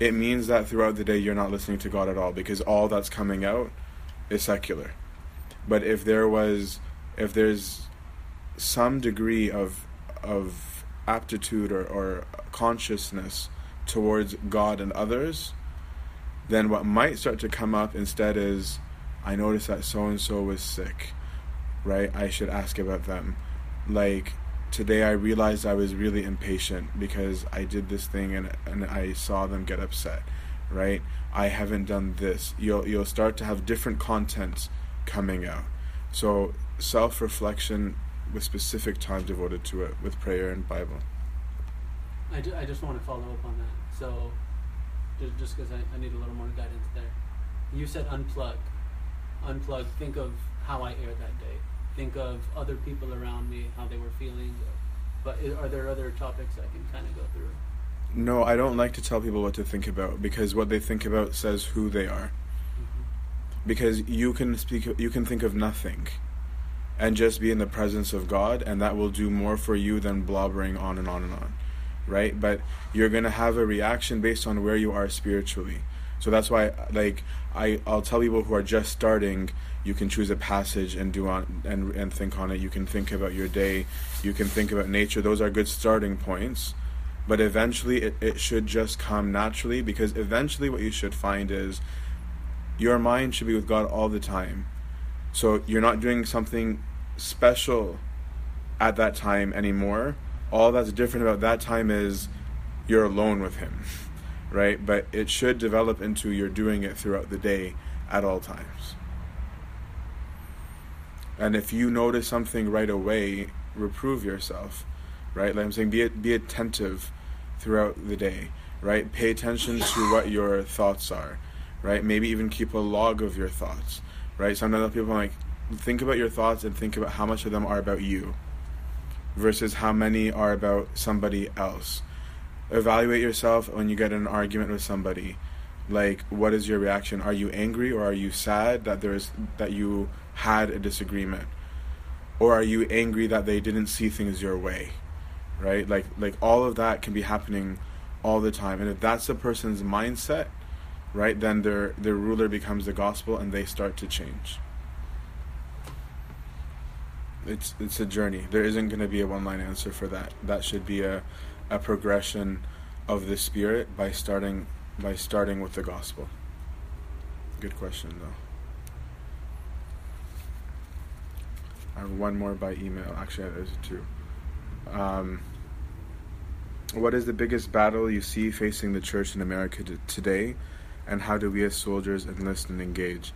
it means that throughout the day you're not listening to God at all because all that's coming out is secular. But if there was, if there's some degree of, of aptitude or, or consciousness towards God and others, then what might start to come up instead is, I noticed that so and so was sick, right? I should ask about them. Like, today I realized I was really impatient because I did this thing and, and I saw them get upset, right? I haven't done this. You'll, you'll start to have different content coming out, So self reflection with specific time devoted to it with prayer and Bible. I, ju- I just want to follow up on that. So, ju- just because I, I need a little more guidance there. You said unplug. Unplug. Think of how I aired that day. Think of other people around me, how they were feeling. But are there other topics I can kind of go through? No, I don't like to tell people what to think about because what they think about says who they are. Mm-hmm. Because you can speak you can think of nothing and just be in the presence of God and that will do more for you than blobbering on and on and on. Right? But you're going to have a reaction based on where you are spiritually. So that's why like I I'll tell people who are just starting you can choose a passage and do on and and think on it. You can think about your day. You can think about nature. Those are good starting points but eventually it, it should just come naturally because eventually what you should find is your mind should be with God all the time. So you're not doing something special at that time anymore. All that's different about that time is you're alone with Him, right? But it should develop into you're doing it throughout the day at all times. And if you notice something right away, reprove yourself, right? Like I'm saying, be be attentive throughout the day, right? Pay attention to what your thoughts are, right? Maybe even keep a log of your thoughts, right? Sometimes people are like think about your thoughts and think about how much of them are about you versus how many are about somebody else. Evaluate yourself when you get in an argument with somebody. Like what is your reaction? Are you angry or are you sad that there's that you had a disagreement? Or are you angry that they didn't see things your way? Right? Like like all of that can be happening all the time. And if that's a person's mindset, right, then their their ruler becomes the gospel and they start to change. It's it's a journey. There isn't going to be a one line answer for that. That should be a a progression of the spirit by starting by starting with the gospel. Good question though. I have one more by email. Actually, there's two. Um, what is the biggest battle you see facing the church in America today, and how do we as soldiers enlist and engage?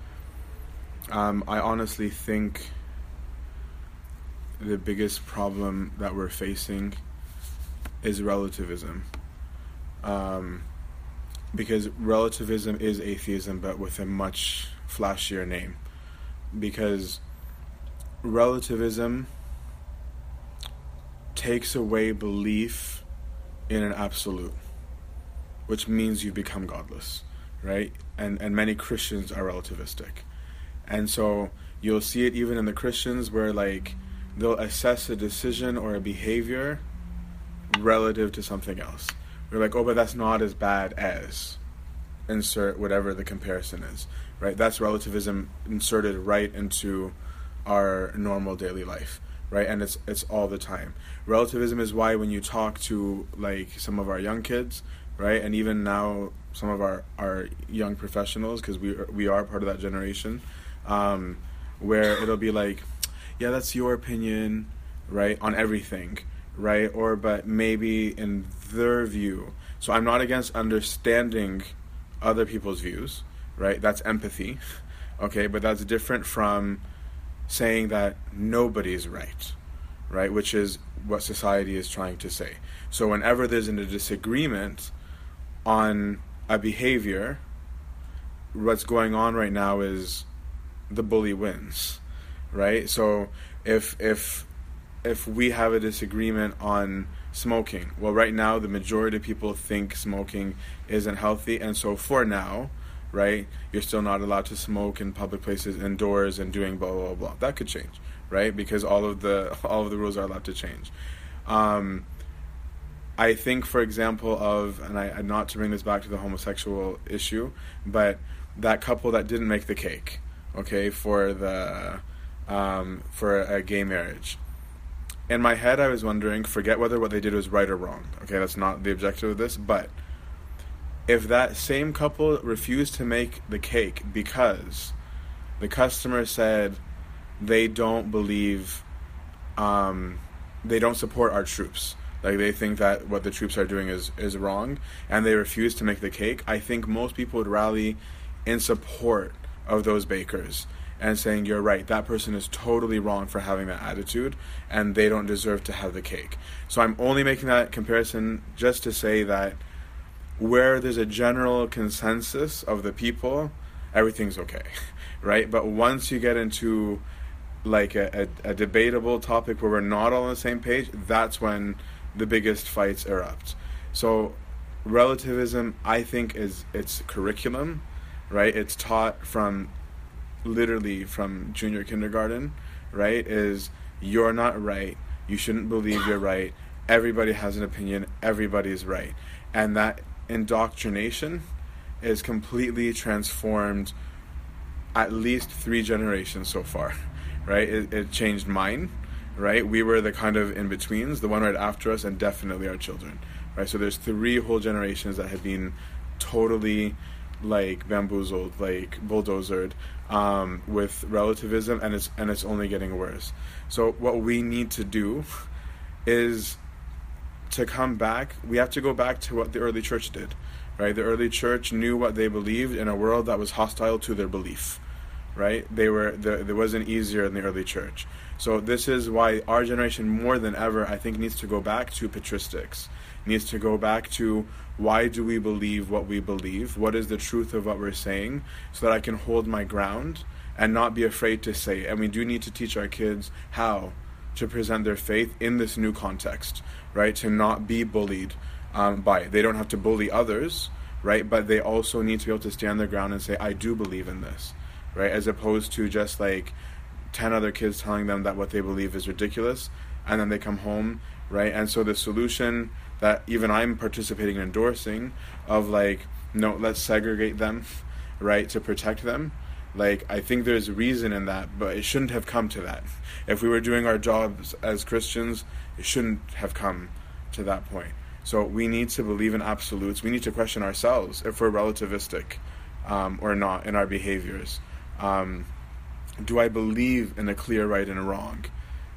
Um, I honestly think the biggest problem that we're facing is relativism. Um, because relativism is atheism, but with a much flashier name. Because relativism takes away belief in an absolute, which means you become godless, right? And and many Christians are relativistic, and so you'll see it even in the Christians where like they'll assess a decision or a behavior relative to something else. We're like, oh, but that's not as bad as insert whatever the comparison is, right? That's relativism inserted right into our normal daily life, right? And it's it's all the time. Relativism is why when you talk to like some of our young kids, right, and even now some of our our young professionals, because we are, we are part of that generation, um, where it'll be like, yeah, that's your opinion, right, on everything, right, or but maybe in their view. So I'm not against understanding other people's views, right? That's empathy, okay, but that's different from saying that nobody's right, right? Which is what society is trying to say. So whenever there's a disagreement on a behavior, what's going on right now is the bully wins, right? So if if if we have a disagreement on smoking, well, right now the majority of people think smoking isn't healthy, and so for now, right, you're still not allowed to smoke in public places, indoors, and doing blah blah blah. That could change, right? Because all of the all of the rules are allowed to change. Um, I think, for example, of and I not to bring this back to the homosexual issue, but that couple that didn't make the cake, okay, for the um, for a gay marriage. In my head, I was wondering, forget whether what they did was right or wrong. Okay, that's not the objective of this, but if that same couple refused to make the cake because the customer said they don't believe, um, they don't support our troops, like they think that what the troops are doing is is wrong, and they refuse to make the cake, I think most people would rally in support of those bakers and saying you're right that person is totally wrong for having that attitude and they don't deserve to have the cake. So i'm only making that comparison just to say that where there's a general consensus of the people everything's okay right? But once you get into like a, a, a debatable topic where we're not all on the same page that's when the biggest fights erupt. So relativism i think is its curriculum right? It's taught from literally from junior kindergarten right is you're not right. You shouldn't believe you're right. Everybody has an opinion. Everybody is right. And that indoctrination is completely transformed at least three generations so far right? It, it changed mine right? We were the kind of in betweens the one right after us and definitely our children right? So there's three whole generations that have been totally like bamboozled like bulldozered um, with relativism and it's and it's only getting worse. So what we need to do is to come back we have to go back to what the early church did right? The early church knew what they believed in a world that was hostile to their belief right? They were the, there wasn't easier in the early church. So this is why our generation more than ever i think needs to go back to patristics needs to go back to why do we believe what we believe? What is the truth of what we're saying? So that i can hold my ground and not be afraid to say it. and we do need to teach our kids how to present their faith in this new context right? To not be bullied um, by it. they don't have to bully others right? But they also need to be able to stand their ground and say i do believe in this right? As opposed to just like 10 other kids telling them that what they believe is ridiculous and then they come home right? And so the solution that even i'm participating in endorsing of like no let's segregate them right to protect them. Like i think there's a reason in that but it shouldn't have come to that. If we were doing our jobs as christians it shouldn't have come to that point. So we need to believe in absolutes. We need to question ourselves if we're relativistic um, or not in our behaviors. Um, do I believe in a clear right and a wrong?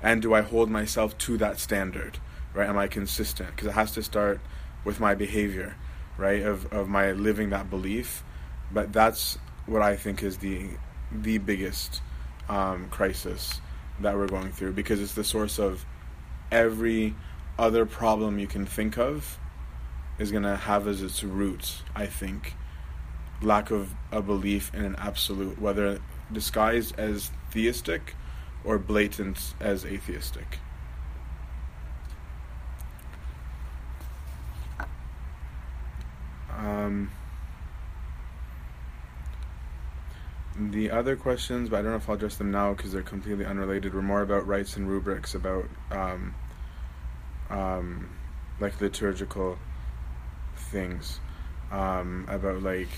And do I hold myself to that standard? Right? Am I consistent? Because it has to start with my behavior, right? Of of my living that belief. But that's what I think is the the biggest um, crisis that we're going through because it's the source of every other problem you can think of is going to have as its root, I think, lack of a belief in an absolute, whether disguised as theistic or blatant as atheistic. Um, the other questions, but I don't know if I'll address them now because they're completely unrelated, were more about rites and rubrics, about um, um, like liturgical things, um, about like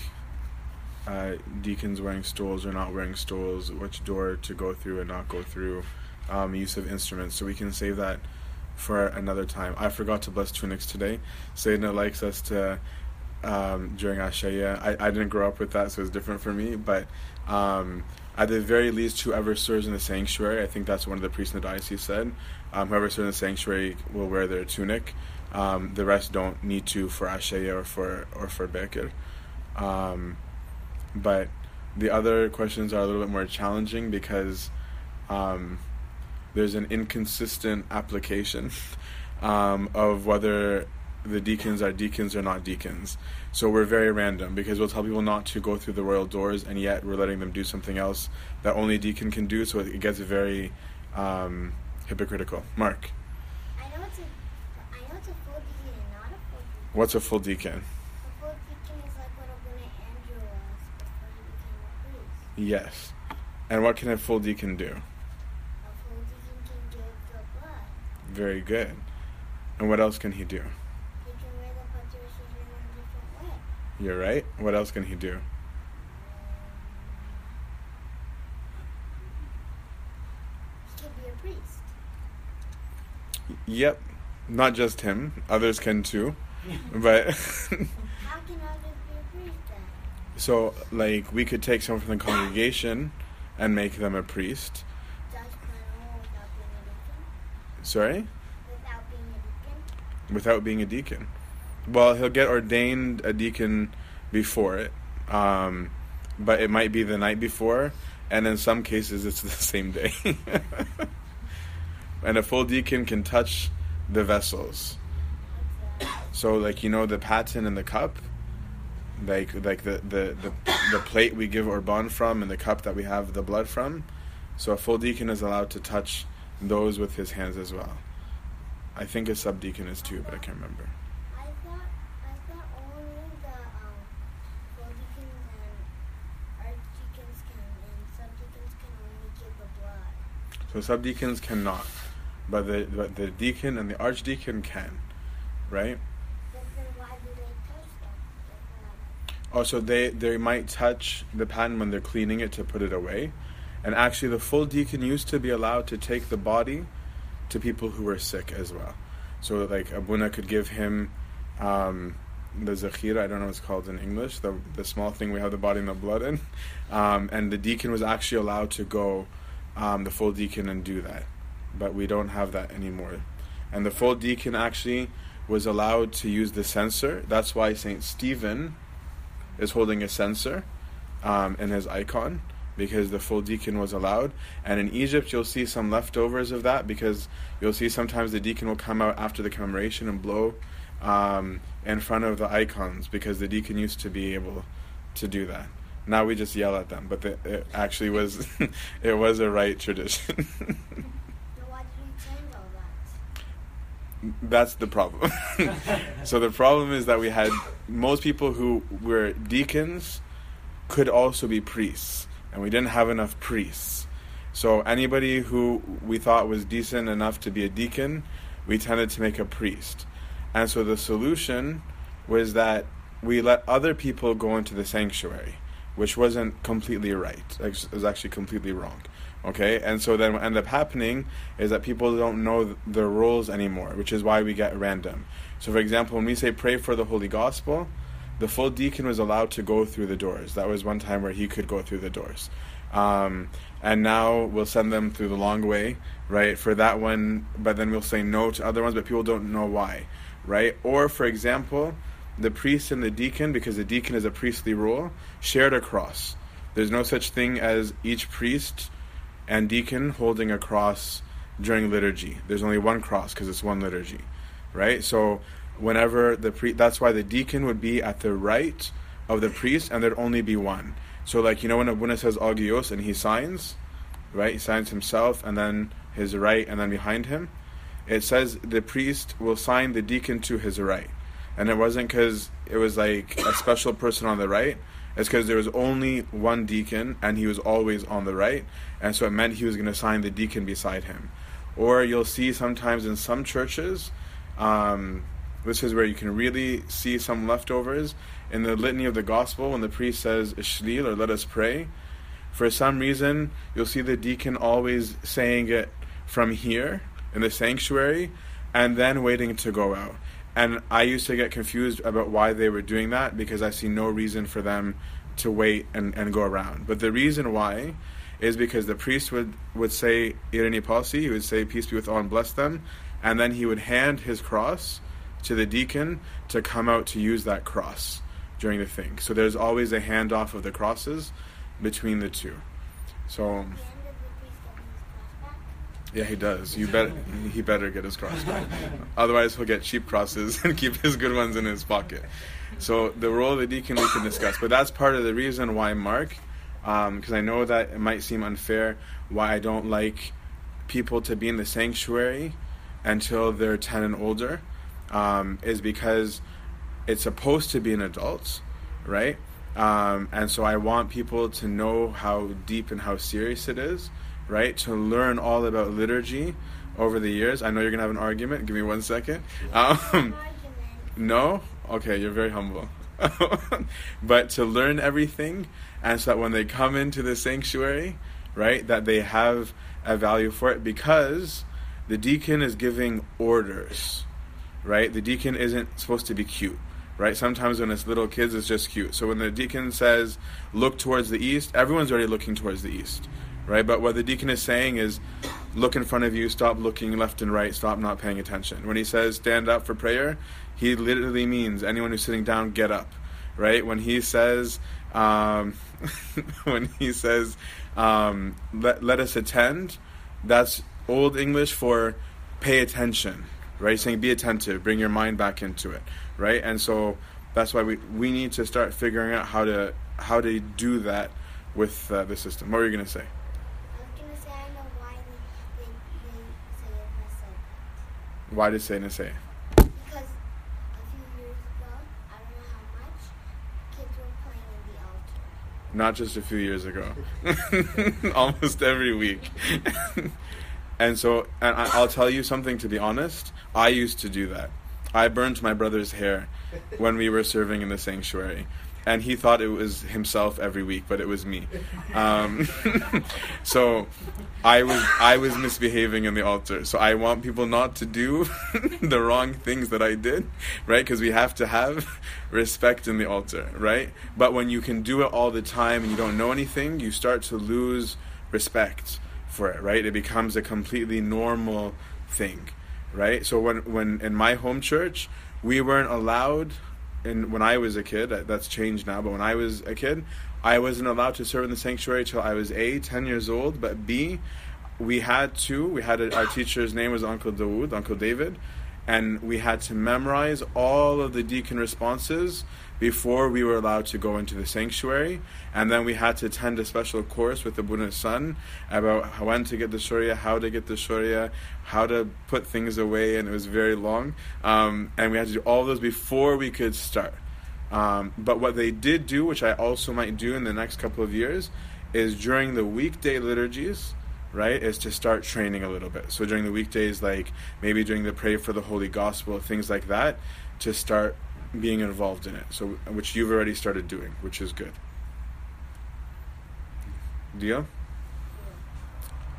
uh, deacons wearing stoles or not wearing stoles, which door to go through and not go through, um, use of instruments. So we can save that for another time. I forgot to bless tunics today. Sayyidina likes us to um, during Ashaya. I, I didn't grow up with that, so it's different for me. But um, at the very least, whoever serves in the sanctuary, I think that's one of the priests in the diocese said, um, whoever serves in the sanctuary will wear their tunic. Um, the rest don't need to for Ashaya or for or for Bekir. Um, but the other questions are a little bit more challenging because um, there's an inconsistent application of whether the deacons are deacons or not deacons. So we're very random because we'll tell people not to go through the royal doors, and yet we're letting them do something else that only a deacon can do. So it gets very um, hypocritical. Mark, I know it's a, I know it's a full deacon and not a full deacon. what's a full deacon? A full deacon is like what Abuna Andrew was before he became a priest. Yes. And what can a full deacon do? A full deacon can give the blood. Very good. And what else can he do? He can wear the patrician in a different way. You're right. What else can he do? He can be a priest. Yep. Not just him. Others can too. But How can others be a priest then? so like we could take someone from the congregation and make them a priest. Does Pano without being a deacon? Sorry? Without being a deacon? Without being a deacon. Well, he'll get ordained a deacon before it. Um, but it might be the night before and in some cases it's the same day. and a full deacon can touch the vessels. So like you know the paten and the cup, like like the the, the, the plate we give Orban from and the cup that we have the blood from. So a full deacon is allowed to touch those with his hands as well. I think a subdeacon is too, but I can't remember. I thought I thought only the um full deacons and archdeacons can and subdeacons can only give the blood. So subdeacons cannot, but the but the deacon and the archdeacon can, right? They? Oh, they they might touch the pan when they're cleaning it to put it away, and actually the full deacon used to be allowed to take the body to people who were sick as well. So like Abuna could give him um, the zakhira, I don't know what it's called in English, the the small thing we have the body and the blood in, um, and the deacon was actually allowed to go, um, the full deacon and do that, but we don't have that anymore, and the full deacon actually was allowed to use the censer. That's why Saint Stephen is holding a censer um, in his icon because the full deacon was allowed. And in Egypt, you'll see some leftovers of that because you'll see sometimes the deacon will come out after the commemoration and blow um, in front of the icons because the deacon used to be able to do that. Now we just yell at them, but the, it actually was it was a right tradition. So why did you change that? That's the problem. so the problem is that we had most people who were deacons could also be priests, and we didn't have enough priests. So anybody who we thought was decent enough to be a deacon, we tended to make a priest. And so the solution was that we let other people go into the sanctuary, which wasn't completely right. It was actually completely wrong. Okay, and so then what ended up happening is that people don't know th- their roles anymore, which is why we get random. So, for example, when we say pray for the Holy Gospel, the full deacon was allowed to go through the doors. That was one time where he could go through the doors. Um, and now we'll send them through the long way, right? For that one, but then we'll say no to other ones, but people don't know why, right? Or, for example, the priest and the deacon, because the deacon is a priestly role, shared a cross. There's no such thing as each priest and deacon holding a cross during liturgy. There's only one cross because it's one liturgy, right? So whenever the pre, that's why the deacon would be at the right of the priest, and there'd only be one. So like you know when Abuna says agios and he signs, right? He signs himself and then his right and then behind him. It says the priest will sign the deacon to his right, and it wasn't because it was like a special person on the right. It's because there was only one deacon and he was always on the right, and so it meant he was going to sign the deacon beside him. Or you'll see sometimes in some churches, um, this is where you can really see some leftovers in the litany of the gospel when the priest says "Ishlil" or "Let us pray." For some reason, you'll see the deacon always saying it from here in the sanctuary, and then waiting to go out. And I used to get confused about why they were doing that because I see no reason for them to wait and, and go around. But the reason why is because the priest would, would say Irini pasi, he would say peace be with all and bless them, and then he would hand his cross to the deacon to come out to use that cross during the thing. So there's always a handoff of the crosses between the two. So At the end of the priest getting his cross back. Yeah, he does. You bet. He better get his cross back. Otherwise, he'll get cheap crosses and keep his good ones in his pocket. So the role of the deacon we can discuss, but that's part of the reason why Mark, because I know that it might seem unfair, why I don't like people to be in the sanctuary until they're ten and older, um, is because it's supposed to be an adult, right? Um, and so I want people to know how deep and how serious it is, right? To learn all about liturgy over the years. I know you're gonna have an argument. Give me one second. Um, no? Okay, you're very humble. but to learn everything, and so that when they come into the sanctuary, right, that they have a value for it because the deacon is giving orders, right? The deacon isn't supposed to be cute, right? Sometimes when it's little kids, it's just cute. So when the deacon says, look towards the east, everyone's already looking towards the east, right? But what the deacon is saying is, look in front of you, stop looking left and right, stop not paying attention. When he says, stand up for prayer, he literally means anyone who's sitting down, get up, right? When he says, um, when he says, um, let, let us attend, that's Old English for pay attention, right? Saying be attentive, bring your mind back into it, right? And so that's why we, we need to start figuring out how to how to do that with uh, the system. What were you going to say? I was gonna say I know why they, they, they say it has said Why did Satan say? because a few years ago, I don't know how much, kids were playing in the altar. Not just a few years ago, almost every week. and so, and I, I'll tell you something to be honest. I used to do that. I burnt my brother's hair when we were serving in the sanctuary. And he thought it was himself every week, but it was me. Um, so I was I was misbehaving in the altar. So I want people not to do the wrong things that I did, right? Because we have to have respect in the altar, right? But when you can do it all the time and you don't know anything, you start to lose respect for it, right? It becomes a completely normal thing, right? So when when in my home church, we weren't allowed and when I was a kid, that's changed now, but when I was a kid, I wasn't allowed to serve in the sanctuary till I was A, 10 years old, but B, we had to, we had a, our teacher's name was Uncle Dawood, Uncle David, and we had to memorize all of the deacon responses before we were allowed to go into the sanctuary. And then we had to attend a special course with the Buddha's son about when to get the Sharia, how to get the Sharia, how to put things away, and it was very long. Um, and we had to do all those before we could start. Um, but what they did do, which I also might do in the next couple of years, is during the weekday liturgies, right, is to start training a little bit. So during the weekdays, like maybe during the pray for the Holy Gospel, things like that, to start being involved in it. So which you've already started doing, which is good. Deal?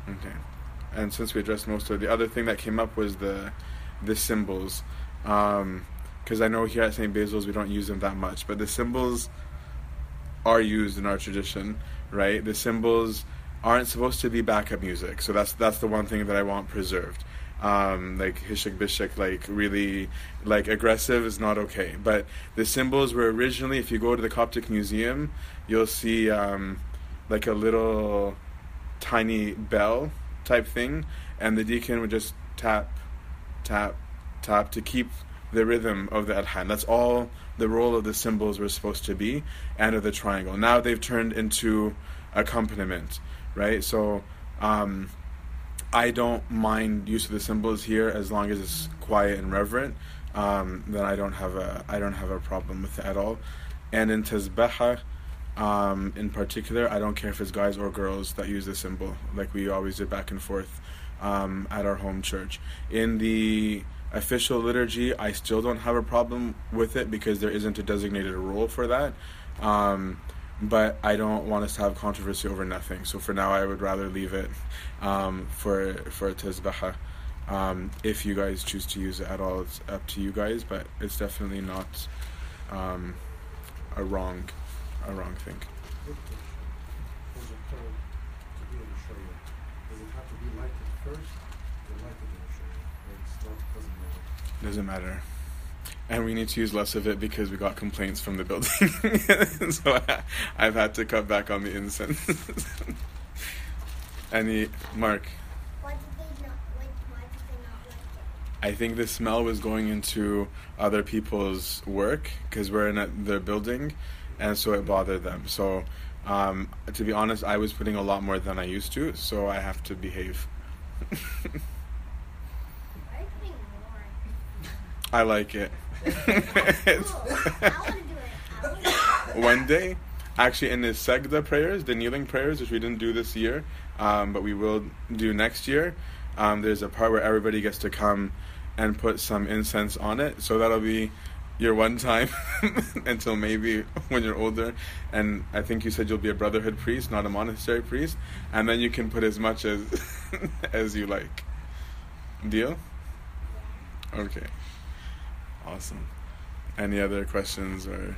Okay. And since we addressed most of the other thing that came up was the the cymbals. Um, because I know here at St. Basil's we don't use them that much, but the cymbals are used in our tradition, right? The cymbals aren't supposed to be backup music, so that's that's the one thing that I want preserved. Um, like hishik bishik, like really like aggressive is not okay. But the cymbals were originally, if you go to the Coptic Museum, you'll see um, like a little tiny bell type thing, and the deacon would just tap, tap, tap to keep the rhythm of the alhan. That's all the role of the cymbals were supposed to be, and of the triangle. Now they've turned into accompaniment, right? So um, I don't mind use of the cymbals here as long as it's quiet and reverent. Um, then I don't have a I don't have a problem with it at all. And in Tasbeha, um, in particular, I don't care if it's guys or girls that use the cymbal, like we always did back and forth um, at our home church. In the official liturgy, I still don't have a problem with it because there isn't a designated role for that. Um, but I don't want us to have controversy over nothing. So for now, I would rather leave it um, for for Tasbeha. Um, if you guys choose to use it at all, it's up to you guys. But it's definitely not um, a wrong a wrong thing. Doesn't matter? And we need to use less of it because we got complaints from the building. so I, I've had to cut back on the incense. Any Mark? Why did they not? Why, why did they not like it? I think the smell was going into other people's work because we're in a, their building, and so it bothered them. So, um, to be honest, I was putting a lot more than I used to, so I have to behave. Why are you putting more? I like it. One day, actually, in the Segda prayers, the kneeling prayers, which we didn't do this year, um, but we will do next year, um, there's a part where everybody gets to come and put some incense on it. So that'll be your one time until maybe when you're older. And I think you said you'll be a brotherhood priest, not a monastery priest. And then you can put as much as as you like. Deal? Okay. Awesome. Any other questions or?